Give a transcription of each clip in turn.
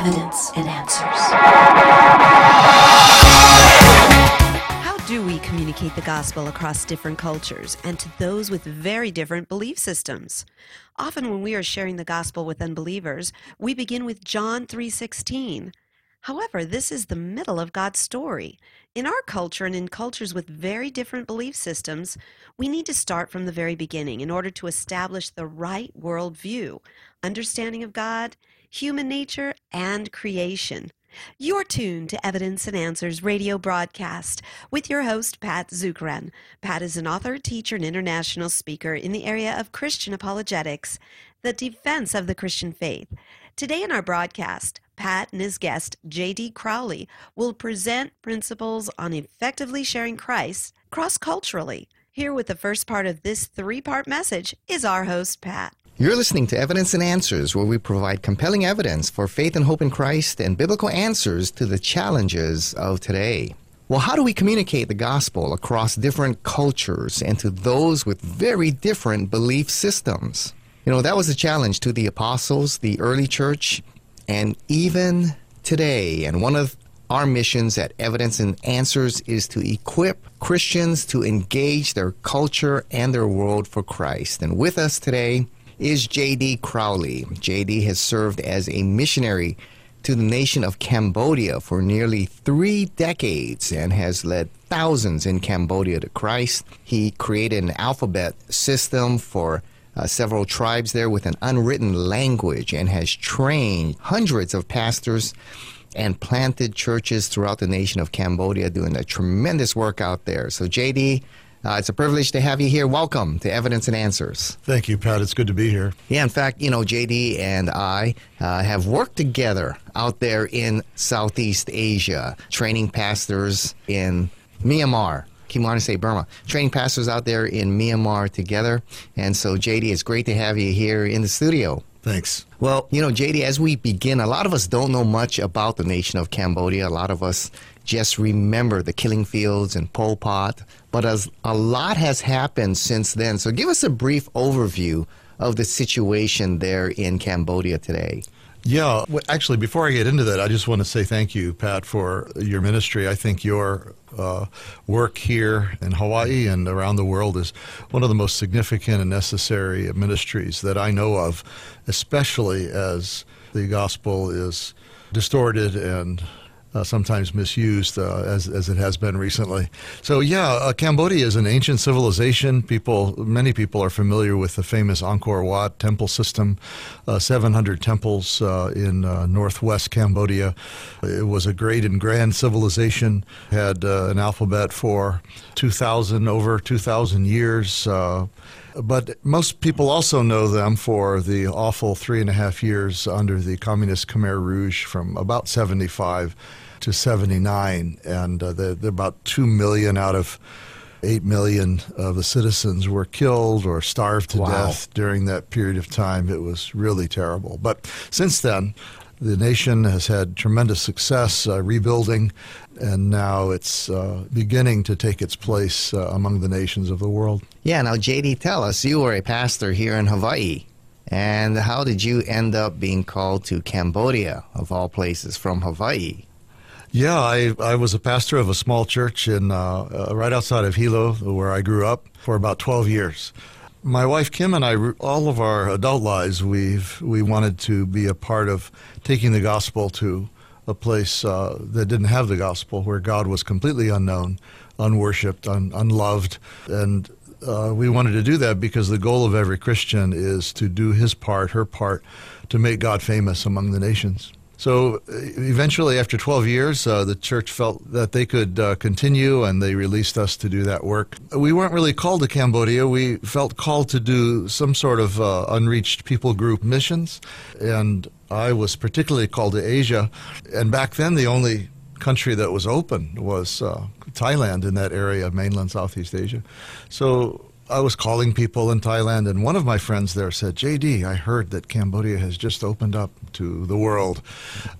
Evidence and Answers. How do we communicate the gospel across different cultures and to those with very different belief systems? Often when we are sharing the gospel with unbelievers, we begin with John 3:16. However, this is the middle of God's story. In our culture and in cultures with very different belief systems, we need to start from the very beginning in order to establish the right worldview, understanding of God, human nature, and creation. You're tuned to Evidence and Answers radio broadcast with your host, Pat Zukeran. Pat is an author, teacher, and international speaker in the area of Christian apologetics, the defense of the Christian faith. Today in our broadcast, Pat and his guest, J.D. Crowley, will present principles on effectively sharing Christ cross culturally. Here with the first part of this three part message is our host, Pat. You're listening to Evidence and Answers, where we provide compelling evidence for faith and hope in Christ and biblical answers to the challenges of today. Well, how do we communicate the gospel across different cultures and to those with very different belief systems? You know, that was a challenge to the apostles, the early church, and even today. And one of our missions at Evidence and Answers is to equip Christians to engage their culture and their world for Christ. And with us today is J.D. Crowley. J.D. has served as a missionary to the nation of Cambodia for nearly three decades and has led thousands in Cambodia to Christ. He created an alphabet system for uh, several tribes there with an unwritten language and has trained hundreds of pastors and planted churches throughout the nation of Cambodia, doing a tremendous work out there. So, JD, uh, it's a privilege to have you here. Welcome to Evidence and Answers. Thank you, Pat. It's good to be here. Yeah, in fact, you know, JD and I uh, have worked together out there in Southeast Asia, training pastors in Myanmar. Keep wanting to say Burma. Training pastors out there in Myanmar together. And so, JD, it's great to have you here in the studio. Thanks. Well, you know, JD, as we begin, a lot of us don't know much about the nation of Cambodia. A lot of us just remember the killing fields and Pol Pot, but as a lot has happened since then. So give us a brief overview of the situation there in Cambodia today. Yeah, actually, before I get into that, I just want to say thank you, Pat, for your ministry. I think your uh, work here in Hawaii and around the world is one of the most significant and necessary ministries that I know of, especially as the gospel is distorted and uh, sometimes misused uh, as, as it has been recently. So yeah, uh, Cambodia is an ancient civilization. People, many people are familiar with the famous Angkor Wat temple system, uh, 700 temples uh, in uh, northwest Cambodia. It was a great and grand civilization. Had an alphabet for 2,000 over 2,000 years. But most people also know them for the awful three and a half years under the communist Khmer Rouge from about 75 to 79. And uh, they're, they're about 2 million out of 8 million of the citizens were killed or starved to wow. death during that period of time. It was really terrible. But since then, the nation has had tremendous success uh, rebuilding, and now it's uh, beginning to take its place uh, among the nations of the world. Yeah, now, JD, tell us you were a pastor here in Hawaii. And how did you end up being called to Cambodia, of all places, from Hawaii? Yeah, I, I was a pastor of a small church in uh, uh, right outside of Hilo, where I grew up, for about 12 years. My wife Kim and I, all of our adult lives, we've we wanted to be a part of taking the gospel to a place uh, that didn't have the gospel, where God was completely unknown, unworshipped, un, unloved, and uh, we wanted to do that because the goal of every Christian is to do his part, her part, to make God famous among the nations. So eventually, after 12 years, uh, the church felt that they could uh, continue and they released us to do that work. We weren't really called to Cambodia. We felt called to do some sort of uh, unreached people group missions. And I was particularly called to Asia. And back then, the only country that was open was uh, Thailand in that area of mainland Southeast Asia. So I was calling people in Thailand, and one of my friends there said, JD, I heard that Cambodia has just opened up to the world.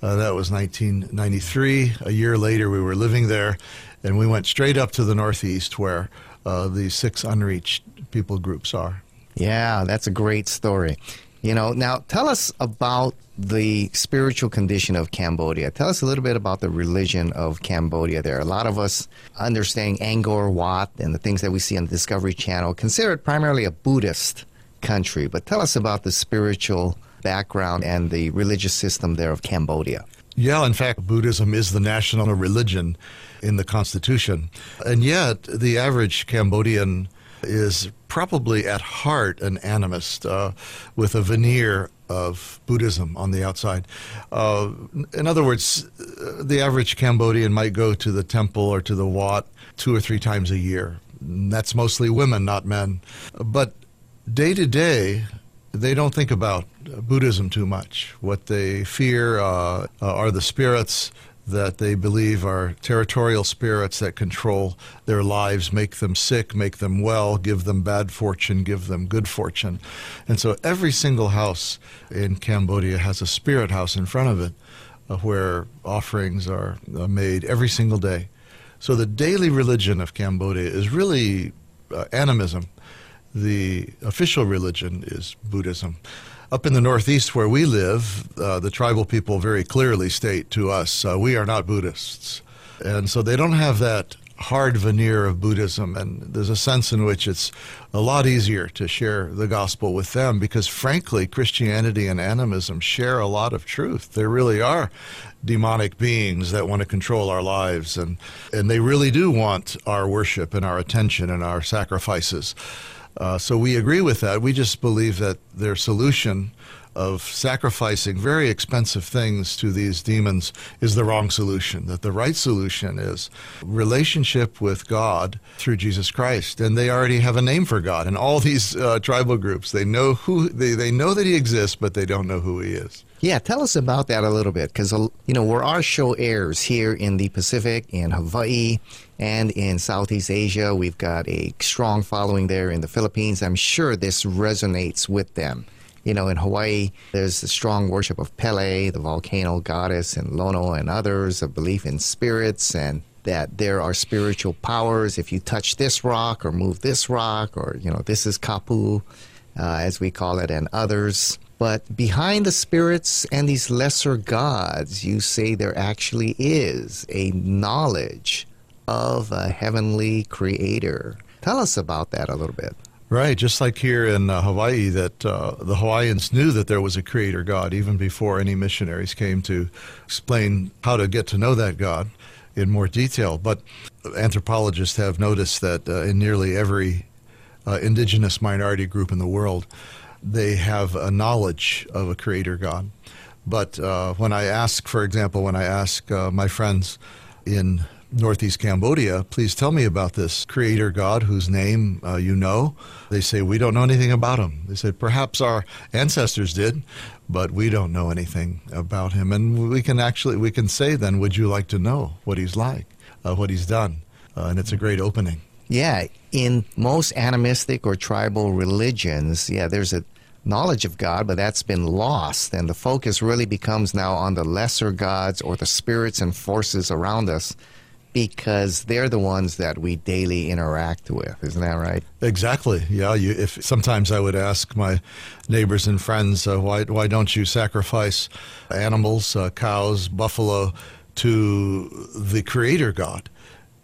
Uh, that was 1993. A year later, we were living there, and we went straight up to the northeast where uh, the six unreached people groups are. Yeah, that's a great story. You know, now tell us about the spiritual condition of Cambodia. Tell us a little bit about the religion of Cambodia there. A lot of us understanding Angkor Wat and the things that we see on the Discovery Channel consider it primarily a Buddhist country, but tell us about the spiritual background and the religious system there of Cambodia. Yeah, in fact, Buddhism is the national religion in the constitution. And yet, the average Cambodian is probably at heart an animist uh, with a veneer of Buddhism on the outside. Uh, in other words, the average Cambodian might go to the temple or to the Wat two or three times a year. That's mostly women, not men. But day to day, they don't think about Buddhism too much. What they fear uh, are the spirits that they believe are territorial spirits that control their lives, make them sick, make them well, give them bad fortune, give them good fortune. And so every single house in Cambodia has a spirit house in front of it uh, where offerings are uh, made every single day. So the daily religion of Cambodia is really uh, animism. The official religion is Buddhism. Up in the Northeast where we live, uh, the tribal people very clearly state to us, uh, we are not Buddhists. And so they don't have that hard veneer of Buddhism, and there's a sense in which it's a lot easier to share the gospel with them because, frankly, Christianity and animism share a lot of truth. There really are demonic beings that want to control our lives, and, and they really do want our worship and our attention and our sacrifices. Uh, so we agree with that. We just believe that their solution of sacrificing very expensive things to these demons is the wrong solution. That the right solution is relationship with God through Jesus Christ, and they already have a name for God. And all these uh, tribal groups, they know who they, they know that He exists, but they don't know who He is. Yeah, tell us about that a little bit, because uh, you know where our show airs here in the Pacific, in Hawaii, and in Southeast Asia, we've got a strong following there in the Philippines. I'm sure this resonates with them. You know, in Hawaii, there's a strong worship of Pele, the volcano goddess, and Lono and others, a belief in spirits and that there are spiritual powers. If you touch this rock or move this rock, or, you know, this is Kapu, uh, as we call it, and others. But behind the spirits and these lesser gods, you say there actually is a knowledge of a heavenly creator. Tell us about that a little bit. Right, just like here in uh, Hawaii, that uh, the Hawaiians knew that there was a creator God even before any missionaries came to explain how to get to know that God in more detail. But anthropologists have noticed that uh, in nearly every uh, indigenous minority group in the world, they have a knowledge of a creator God. But uh, when I ask, for example, when I ask uh, my friends in Northeast Cambodia, please tell me about this creator God whose name uh, you know. They say, We don't know anything about him. They said, Perhaps our ancestors did, but we don't know anything about him. And we can actually, we can say then, Would you like to know what he's like, uh, what he's done? Uh, and it's a great opening. Yeah, in most animistic or tribal religions, yeah, there's a knowledge of God, but that's been lost. And the focus really becomes now on the lesser gods or the spirits and forces around us because they're the ones that we daily interact with. Isn't that right? Exactly. Yeah. You, if sometimes I would ask my neighbors and friends, uh, why why don't you sacrifice animals, uh, cows, buffalo, to the Creator God?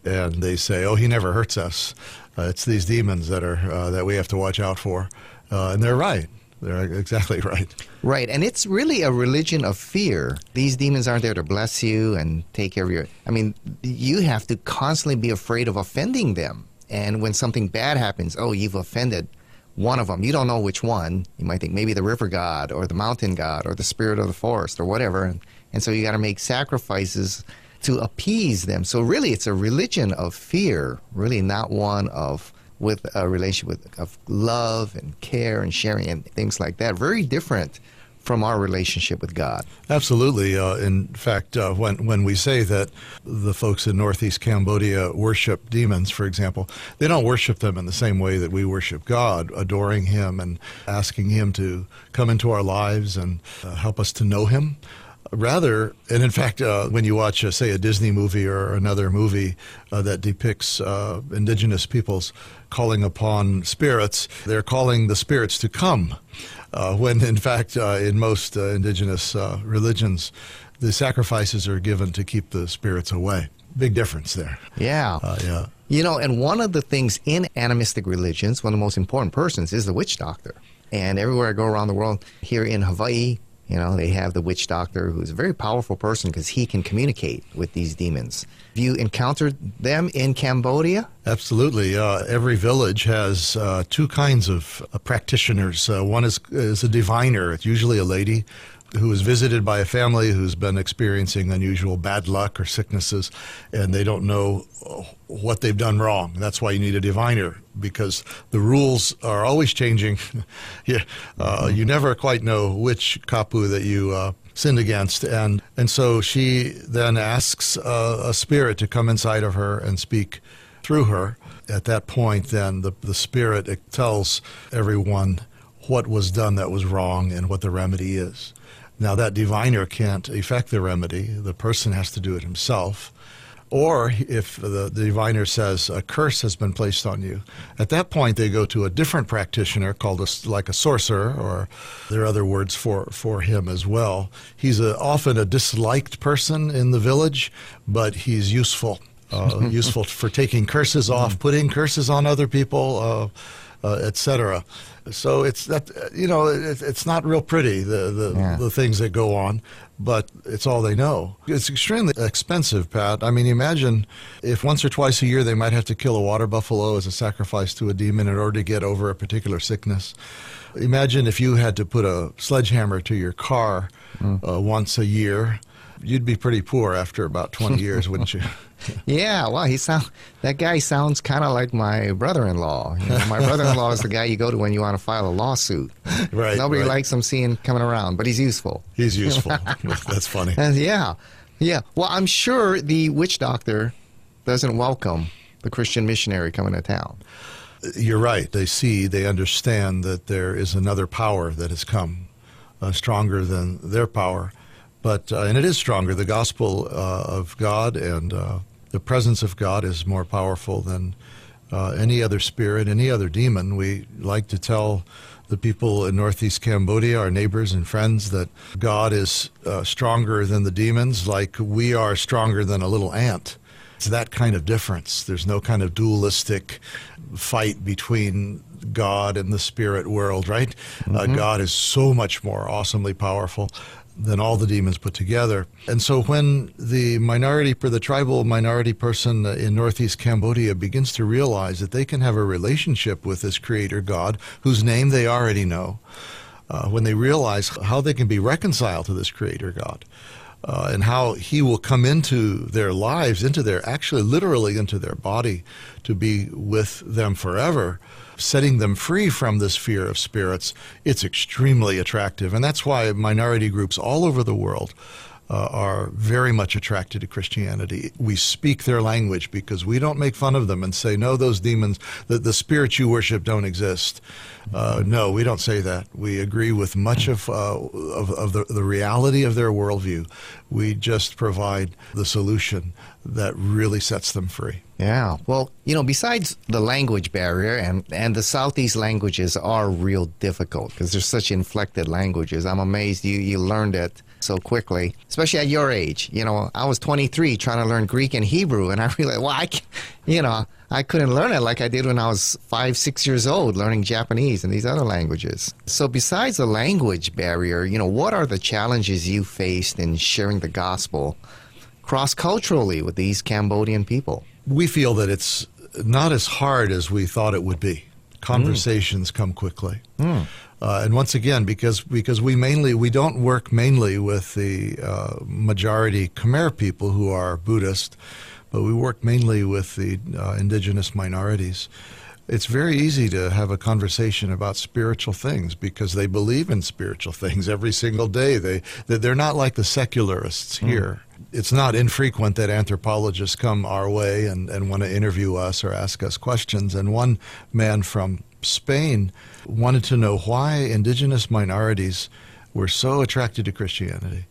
And they say, "Oh, He never hurts us. Uh, it's these demons that are uh, that we have to watch out for." Uh, and they're right. They're exactly right. Right, and it's really a religion of fear. These demons aren't there to bless you and take care of your. I mean, you have to constantly be afraid of offending them. And when something bad happens, oh, you've offended one of them. You don't know which one. You might think maybe the river god or the mountain god or the spirit of the forest or whatever. And, and so you got to make sacrifices to appease them. So really, it's a religion of fear, really not one of with a relationship of love and care and sharing and things like that. Very different from our relationship with God. Absolutely. Uh, in fact, uh, when when we say that the folks in Northeast Cambodia worship demons, for example, they don't worship them in the same way that we worship God, adoring Him and asking Him to come into our lives and uh, help us to know Him. Rather, and in fact, uh, when you watch, uh, say, a Disney movie or another movie uh, that depicts uh, indigenous peoples calling upon spirits, they're calling the spirits to come. Uh, when in fact, uh, in most indigenous religions, the sacrifices are given to keep the spirits away. Big difference there. Yeah. yeah. You know, and one of the things in animistic religions, one of the most important persons is the witch doctor. And everywhere I go around the world, here in Hawaii, you know, they have the witch doctor who's a very powerful person because he can communicate with these demons. Have you encountered them in Cambodia? Absolutely. Uh, every village has uh, two kinds of uh, practitioners. Uh, one is, is a diviner, it's usually a lady who is visited by a family who's been experiencing unusual bad luck or sicknesses, and they don't know what they've done wrong. That's why you need a diviner because the rules are always changing. yeah, uh, you never quite know which kapu that you uh, sinned against, and and so she then asks uh, a spirit to come inside of her and speak through her. At that point, then the the spirit tells everyone what was done that was wrong and what the remedy is. Now, that diviner can't effect the remedy, the person has to do it himself. Or if the, the diviner says a curse has been placed on you, at that point they go to a different practitioner called a, like a sorcerer, or there are other words for, for him as well. He's a, often a disliked person in the village, but he's useful. Uh, useful for taking curses off, putting curses on other people. Uh, uh, etc. So it's that you know it, it's not real pretty the the, yeah. the things that go on, but it's all they know. It's extremely expensive, Pat. I mean, imagine if once or twice a year they might have to kill a water buffalo as a sacrifice to a demon in order to get over a particular sickness. Imagine if you had to put a sledgehammer to your car mm. uh, once a year. You'd be pretty poor after about 20 years, wouldn't you? yeah, well, he sound that guy sounds kind of like my brother-in-law. You know, my brother-in-law is the guy you go to when you want to file a lawsuit. Right. Nobody right. likes him seeing coming around, but he's useful. He's useful. That's funny. And yeah, yeah. Well, I'm sure the witch doctor doesn't welcome the Christian missionary coming to town. You're right. They see, they understand that there is another power that has come, uh, stronger than their power but uh, and it is stronger. The gospel uh, of God and uh, the presence of God is more powerful than uh, any other spirit, any other demon. We like to tell the people in northeast Cambodia, our neighbors and friends, that God is uh, stronger than the demons, like we are stronger than a little ant. It's that kind of difference. There's no kind of dualistic fight between God and the spirit world, right? Mm-hmm. Uh, God is so much more awesomely powerful than all the demons put together. And so when the minority, the tribal minority person in northeast Cambodia begins to realize that they can have a relationship with this creator God, whose name they already know, uh, when they realize how they can be reconciled to this creator God, uh, and how he will come into their lives, into their, actually literally into their body to be with them forever, setting them free from this fear of spirits, it's extremely attractive. And that's why minority groups all over the world uh, are very much attracted to Christianity. We speak their language because we don't make fun of them and say, no, those demons, the, the spirits you worship don't exist. Uh, no, we don't say that. We agree with much of, uh, of, of the, the reality of their worldview. We just provide the solution that really sets them free. Yeah. Well, you know, besides the language barrier, and, and the Southeast languages are real difficult because they're such inflected languages. I'm amazed you, you learned it so quickly, especially at your age. You know, I was 23 trying to learn Greek and Hebrew, and I realized, well, I, you know, I couldn't learn it like I did when I was five, six years old, learning Japanese and these other languages. So, besides the language barrier, you know, what are the challenges you faced in sharing the gospel cross culturally with these Cambodian people? We feel that it's not as hard as we thought it would be. Conversations mm. come quickly. Mm. Uh, and once again, because because we mainly we don't work mainly with the uh, majority Khmer people who are Buddhist, but we work mainly with the uh, indigenous minorities. It's very easy to have a conversation about spiritual things because they believe in spiritual things every single day. They they're not like the secularists mm. here. It's not infrequent that anthropologists come our way and, and want to interview us or ask us questions. And one man from Spain wanted to know why indigenous minorities were so attracted to Christianity.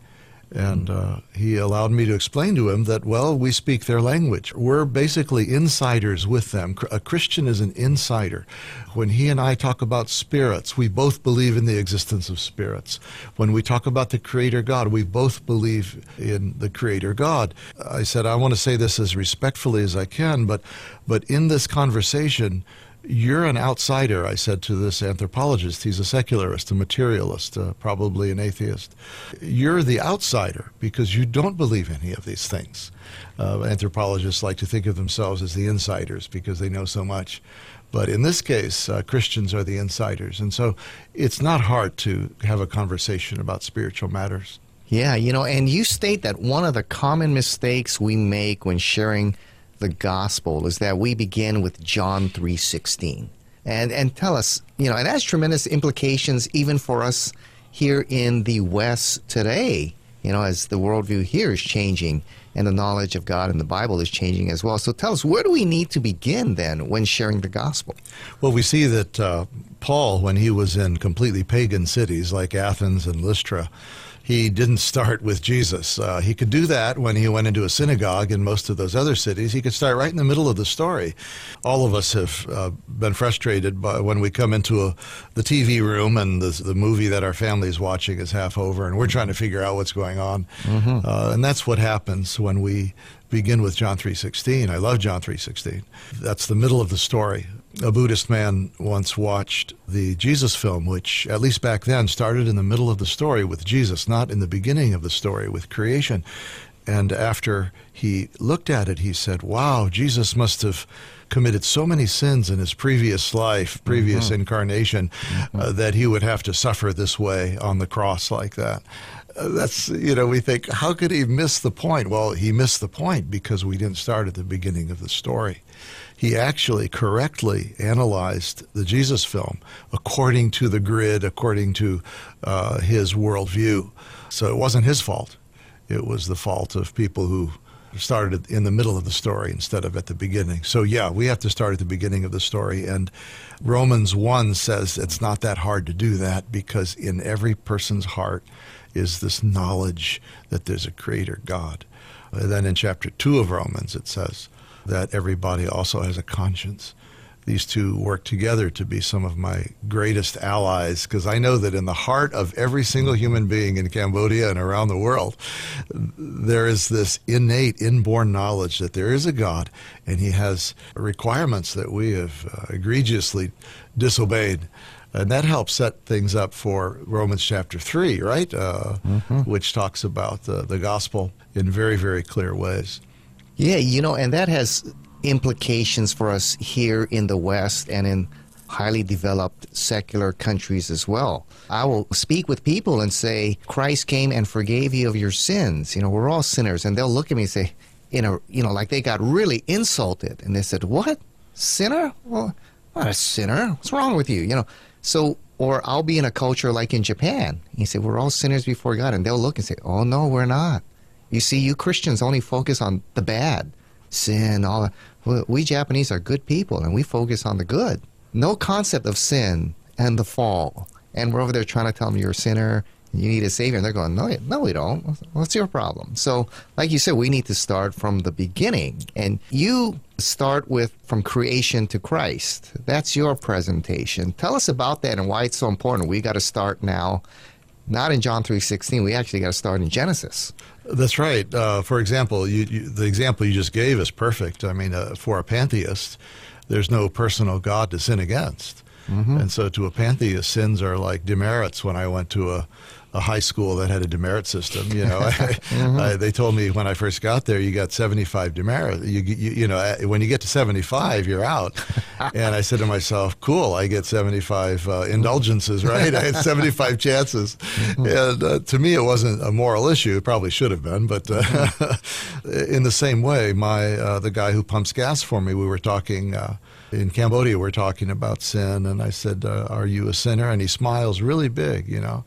And uh, he allowed me to explain to him that, well, we speak their language. We're basically insiders with them. A Christian is an insider. When he and I talk about spirits, we both believe in the existence of spirits. When we talk about the Creator God, we both believe in the Creator God. I said, I want to say this as respectfully as I can, but, but in this conversation, you're an outsider, I said to this anthropologist. He's a secularist, a materialist, uh, probably an atheist. You're the outsider because you don't believe any of these things. Uh, anthropologists like to think of themselves as the insiders because they know so much. But in this case, uh, Christians are the insiders. And so it's not hard to have a conversation about spiritual matters. Yeah, you know, and you state that one of the common mistakes we make when sharing the gospel is that we begin with John 3:16. And and tell us, you know, it has tremendous implications even for us here in the West today, you know, as the worldview here is changing and the knowledge of God and the Bible is changing as well. So tell us, where do we need to begin then when sharing the gospel? Well, we see that uh, Paul, when he was in completely pagan cities like Athens and Lystra, he didn't start with Jesus. Uh, he could do that when he went into a synagogue in most of those other cities. He could start right in the middle of the story. All of us have uh, been frustrated by when we come into a, the TV room and the, the, movie that our family is watching is half over, and we're trying to figure out what's going on. Mm-hmm. Uh, and that's what happens when we begin with John 3:16. I love John 3:16. That's the middle of the story a Buddhist man once watched the Jesus film, which, at least back then, started in the middle of the story with Jesus, not in the beginning of the story with creation. And after he looked at it, he said, Wow, Jesus must have committed so many sins in his previous life, previous mm-hmm. incarnation, mm-hmm. Uh, that he would have to suffer this way on the cross like that. Uh, that's, you know, we think, how could he miss the point? Well, he missed the point because we didn't start at the beginning of the story he actually correctly analyzed the Jesus film according to the grid, according to uh, his worldview. So it wasn't his fault. It was the fault of people who started in the middle of the story instead of at the beginning. So, yeah, we have to start at the beginning of the story. And Romans 1 says it's not that hard to do that because in every person's heart is this knowledge that there's a creator God. And then in chapter 2 of Romans, it says, that everybody also has a conscience. These two work together to be some of my greatest allies because I know that in the heart of every single human being in Cambodia and around the world, there is this innate, inborn knowledge that there is a God and He has requirements that we have uh, egregiously disobeyed. And that helps set things up for Romans chapter 3, right? Uh, mm-hmm. Which talks about the, the gospel in very, very clear ways. Yeah, you know, and that has implications for us here in the West and in highly developed secular countries as well. I will speak with people and say, Christ came and forgave you of your sins. You know, we're all sinners. And they'll look at me and say, you know, you know, like they got really insulted. And they said, What? Sinner? Well, not a sinner. What's wrong with you? You know, so, or I'll be in a culture like in Japan. You say, We're all sinners before God. And they'll look and say, Oh, no, we're not. You see, you Christians only focus on the bad, sin, all that. We Japanese are good people and we focus on the good. No concept of sin and the fall. And we're over there trying to tell them you're a sinner, you need a savior. And they're going, no, no, we don't. What's your problem? So, like you said, we need to start from the beginning. And you start with from creation to Christ. That's your presentation. Tell us about that and why it's so important. We got to start now not in John 3:16. We actually got to start in Genesis. That's right. Uh, for example, you, you, the example you just gave is perfect. I mean, uh, for a pantheist, there's no personal God to sin against. Mm-hmm. And so to a pantheist, sins are like demerits. When I went to a, a high school that had a demerit system. You know, mm-hmm. I, they told me when I first got there, you got 75 demerit. You, you, you know, uh, when you get to 75, you're out. and I said to myself, cool, I get 75 uh, indulgences, right? I had 75 chances. Mm-hmm. And uh, to me, it wasn't a moral issue. It probably should have been. But uh, mm-hmm. in the same way, my uh, the guy who pumps gas for me, we were talking uh, in Cambodia, we're talking about sin, and I said, uh, "Are you a sinner?" And he smiles really big, you know.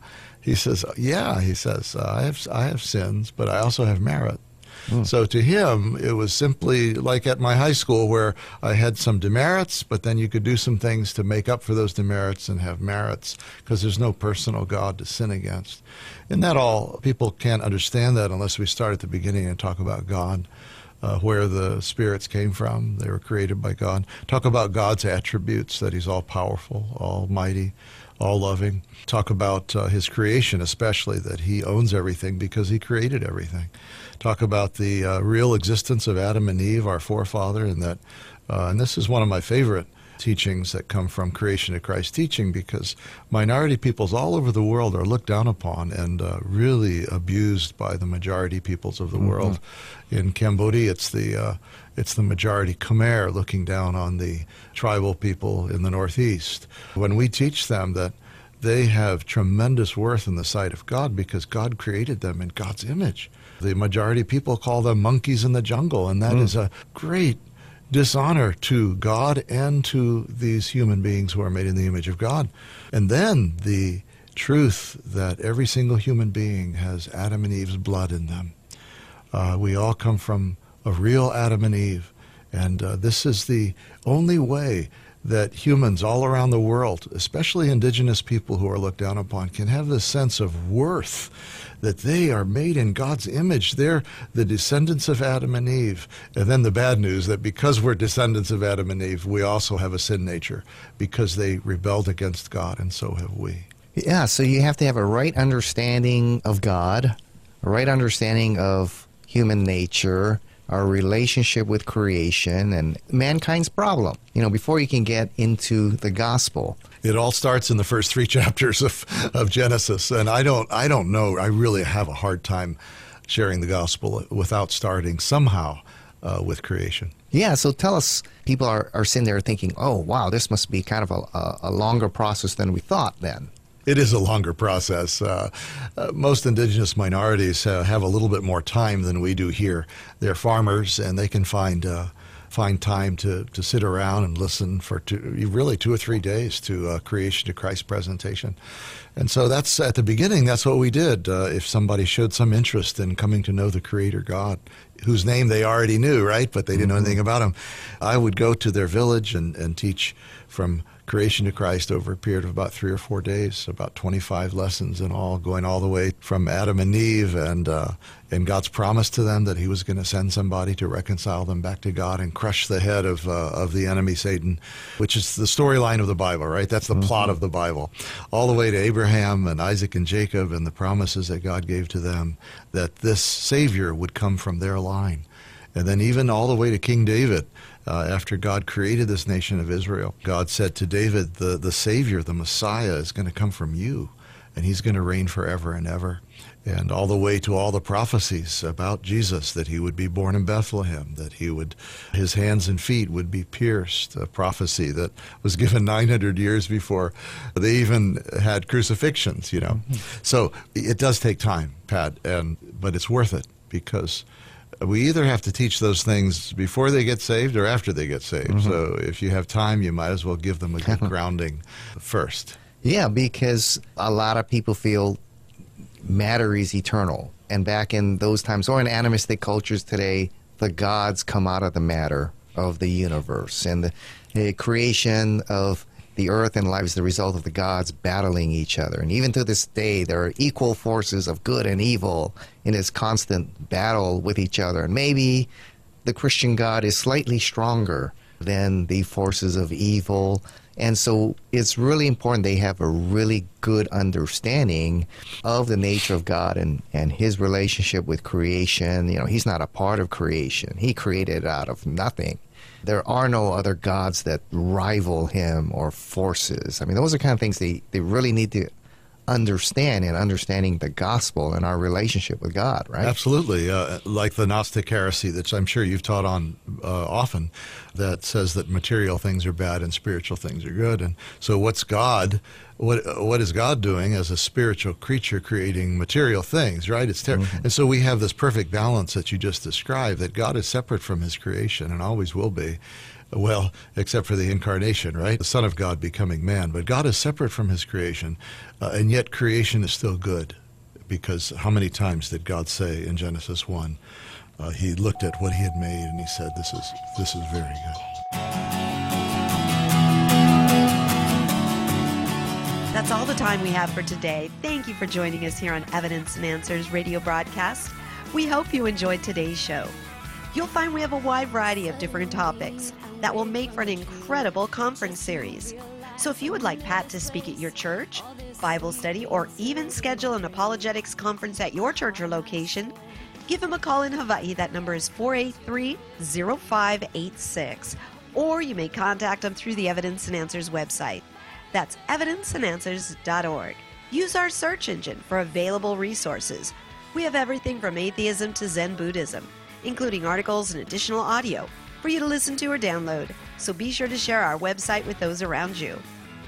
He says, "Yeah." He says, "I have I have sins, but I also have merit." So to him, it was simply like at my high school where I had some demerits, but then you could do some things to make up for those demerits and have merits because there's no personal God to sin against. And that all, people can't understand that unless we start at the beginning and talk about God. Uh, where the spirits came from. They were created by God. Talk about God's attributes that He's all powerful, almighty, all loving. Talk about uh, His creation, especially that He owns everything because He created everything. Talk about the uh, real existence of Adam and Eve, our forefather, and that. Uh, and this is one of my favorite teachings that come from creation to Christ teaching because minority peoples all over the world are looked down upon and uh, really abused by the majority peoples of the mm-hmm. world. In Cambodia, it's the uh, it's the majority Khmer looking down on the tribal people in the northeast. When we teach them that they have tremendous worth in the sight of God because God created them in God's image. The majority people call them monkeys in the jungle, and that mm. is a great dishonor to God and to these human beings who are made in the image of God. And then the truth that every single human being has Adam and Eve's blood in them. Uh, we all come from a real Adam and Eve. And uh, this is the only way that humans all around the world, especially indigenous people who are looked down upon, can have this sense of worth that they are made in God's image. They're the descendants of Adam and Eve. And then the bad news that because we're descendants of Adam and Eve, we also have a sin nature because they rebelled against God, and so have we. Yeah, so you have to have a right understanding of God, a right understanding of human nature, our relationship with creation, and mankind's problem, you know, before you can get into the gospel it all starts in the first three chapters of, of Genesis. And I don't, I don't know. I really have a hard time sharing the gospel without starting somehow uh, with creation. Yeah, so tell us, people are, are sitting there thinking, oh, wow, this must be kind of a, a longer process than we thought then. It is a longer process. Uh, uh, most indigenous minorities uh, have a little bit more time than we do here. They're farmers and they can find uh, find time to, to sit around and listen for two, really two or three days to uh, creation to Christ presentation. And so that's at the beginning, that's what we did. Uh, if somebody showed some interest in coming to know the Creator God, whose name they already knew, right? But they didn't mm-hmm. know anything about him, I would go to their village and, and teach from creation to Christ over a period of about three or four days, about 25 lessons in all, going all the way from Adam and Eve and uh, and God's promise to them that He was going to send somebody to reconcile them back to God and crush the head of uh, of the enemy Satan, which is the storyline of the Bible, right? That's the mm-hmm. plot of the Bible, all the way to Abraham and Isaac and Jacob and the promises that God gave to them that this Savior would come from their line, and then even all the way to King David uh, after God created this nation of Israel, God said to David, the, the Savior, the Messiah, is going to come from you, and he's going to reign forever and ever. And all the way to all the prophecies about Jesus, that he would be born in Bethlehem, that he would, his hands and feet would be pierced, a prophecy that was given 900 years before they even had crucifixions, you know. Mm-hmm. So it does take time, Pat, and, but it's worth it because we either have to teach those things before they get saved or after they get saved. Mm-hmm. So if you have time, you might as well give them a good grounding first. Yeah, because a lot of people feel matter is eternal. And back in those times, or in animistic cultures today, the gods come out of the matter of the universe. And the, the creation of the earth and life is the result of the gods battling each other. And even to this day, there are equal forces of good and evil in this constant battle with each other. And maybe the Christian God is slightly stronger than the forces of evil. And so it's really important they have a really good understanding of the nature of God and, and his relationship with creation. You know, he's not a part of creation, he created out of nothing. There are no other gods that rival him or forces. I mean, those are kind of things they, they really need to understand in understanding the gospel and our relationship with God, right? Absolutely. Uh, like the Gnostic heresy that I'm sure you've taught on uh, often that says that material things are bad and spiritual things are good. And so, what's God? What, what is God doing as a spiritual creature creating material things, right? It's ter- mm-hmm. And so we have this perfect balance that you just described that God is separate from his creation and always will be. Well, except for the incarnation, right? The Son of God becoming man. But God is separate from his creation, uh, and yet creation is still good. Because how many times did God say in Genesis 1, uh, he looked at what he had made and he said, "This is this is very good." That's all the time we have for today. Thank you for joining us here on Evidence and Answers radio broadcast. We hope you enjoyed today's show. You'll find we have a wide variety of different topics that will make for an incredible conference series. So if you would like Pat to speak at your church, Bible study, or even schedule an apologetics conference at your church or location, give him a call in Hawaii. That number is 483 0586. Or you may contact him through the Evidence and Answers website. That's evidenceandanswers.org. Use our search engine for available resources. We have everything from atheism to Zen Buddhism, including articles and additional audio for you to listen to or download. So be sure to share our website with those around you.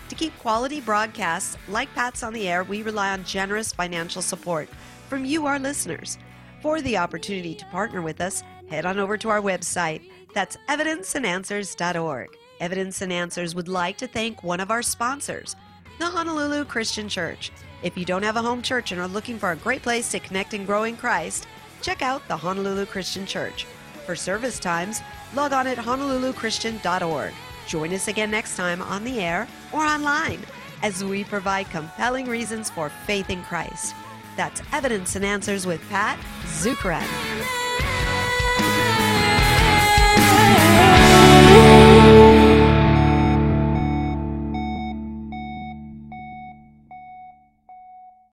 To keep quality broadcasts like Pat's on the Air, we rely on generous financial support from you, our listeners. For the opportunity to partner with us, head on over to our website. That's evidenceandanswers.org. Evidence and Answers would like to thank one of our sponsors, the Honolulu Christian Church. If you don't have a home church and are looking for a great place to connect and grow in Christ, check out the Honolulu Christian Church. For service times, log on at honoluluchristian.org. Join us again next time on the air or online as we provide compelling reasons for faith in Christ. That's Evidence and Answers with Pat Zukeran.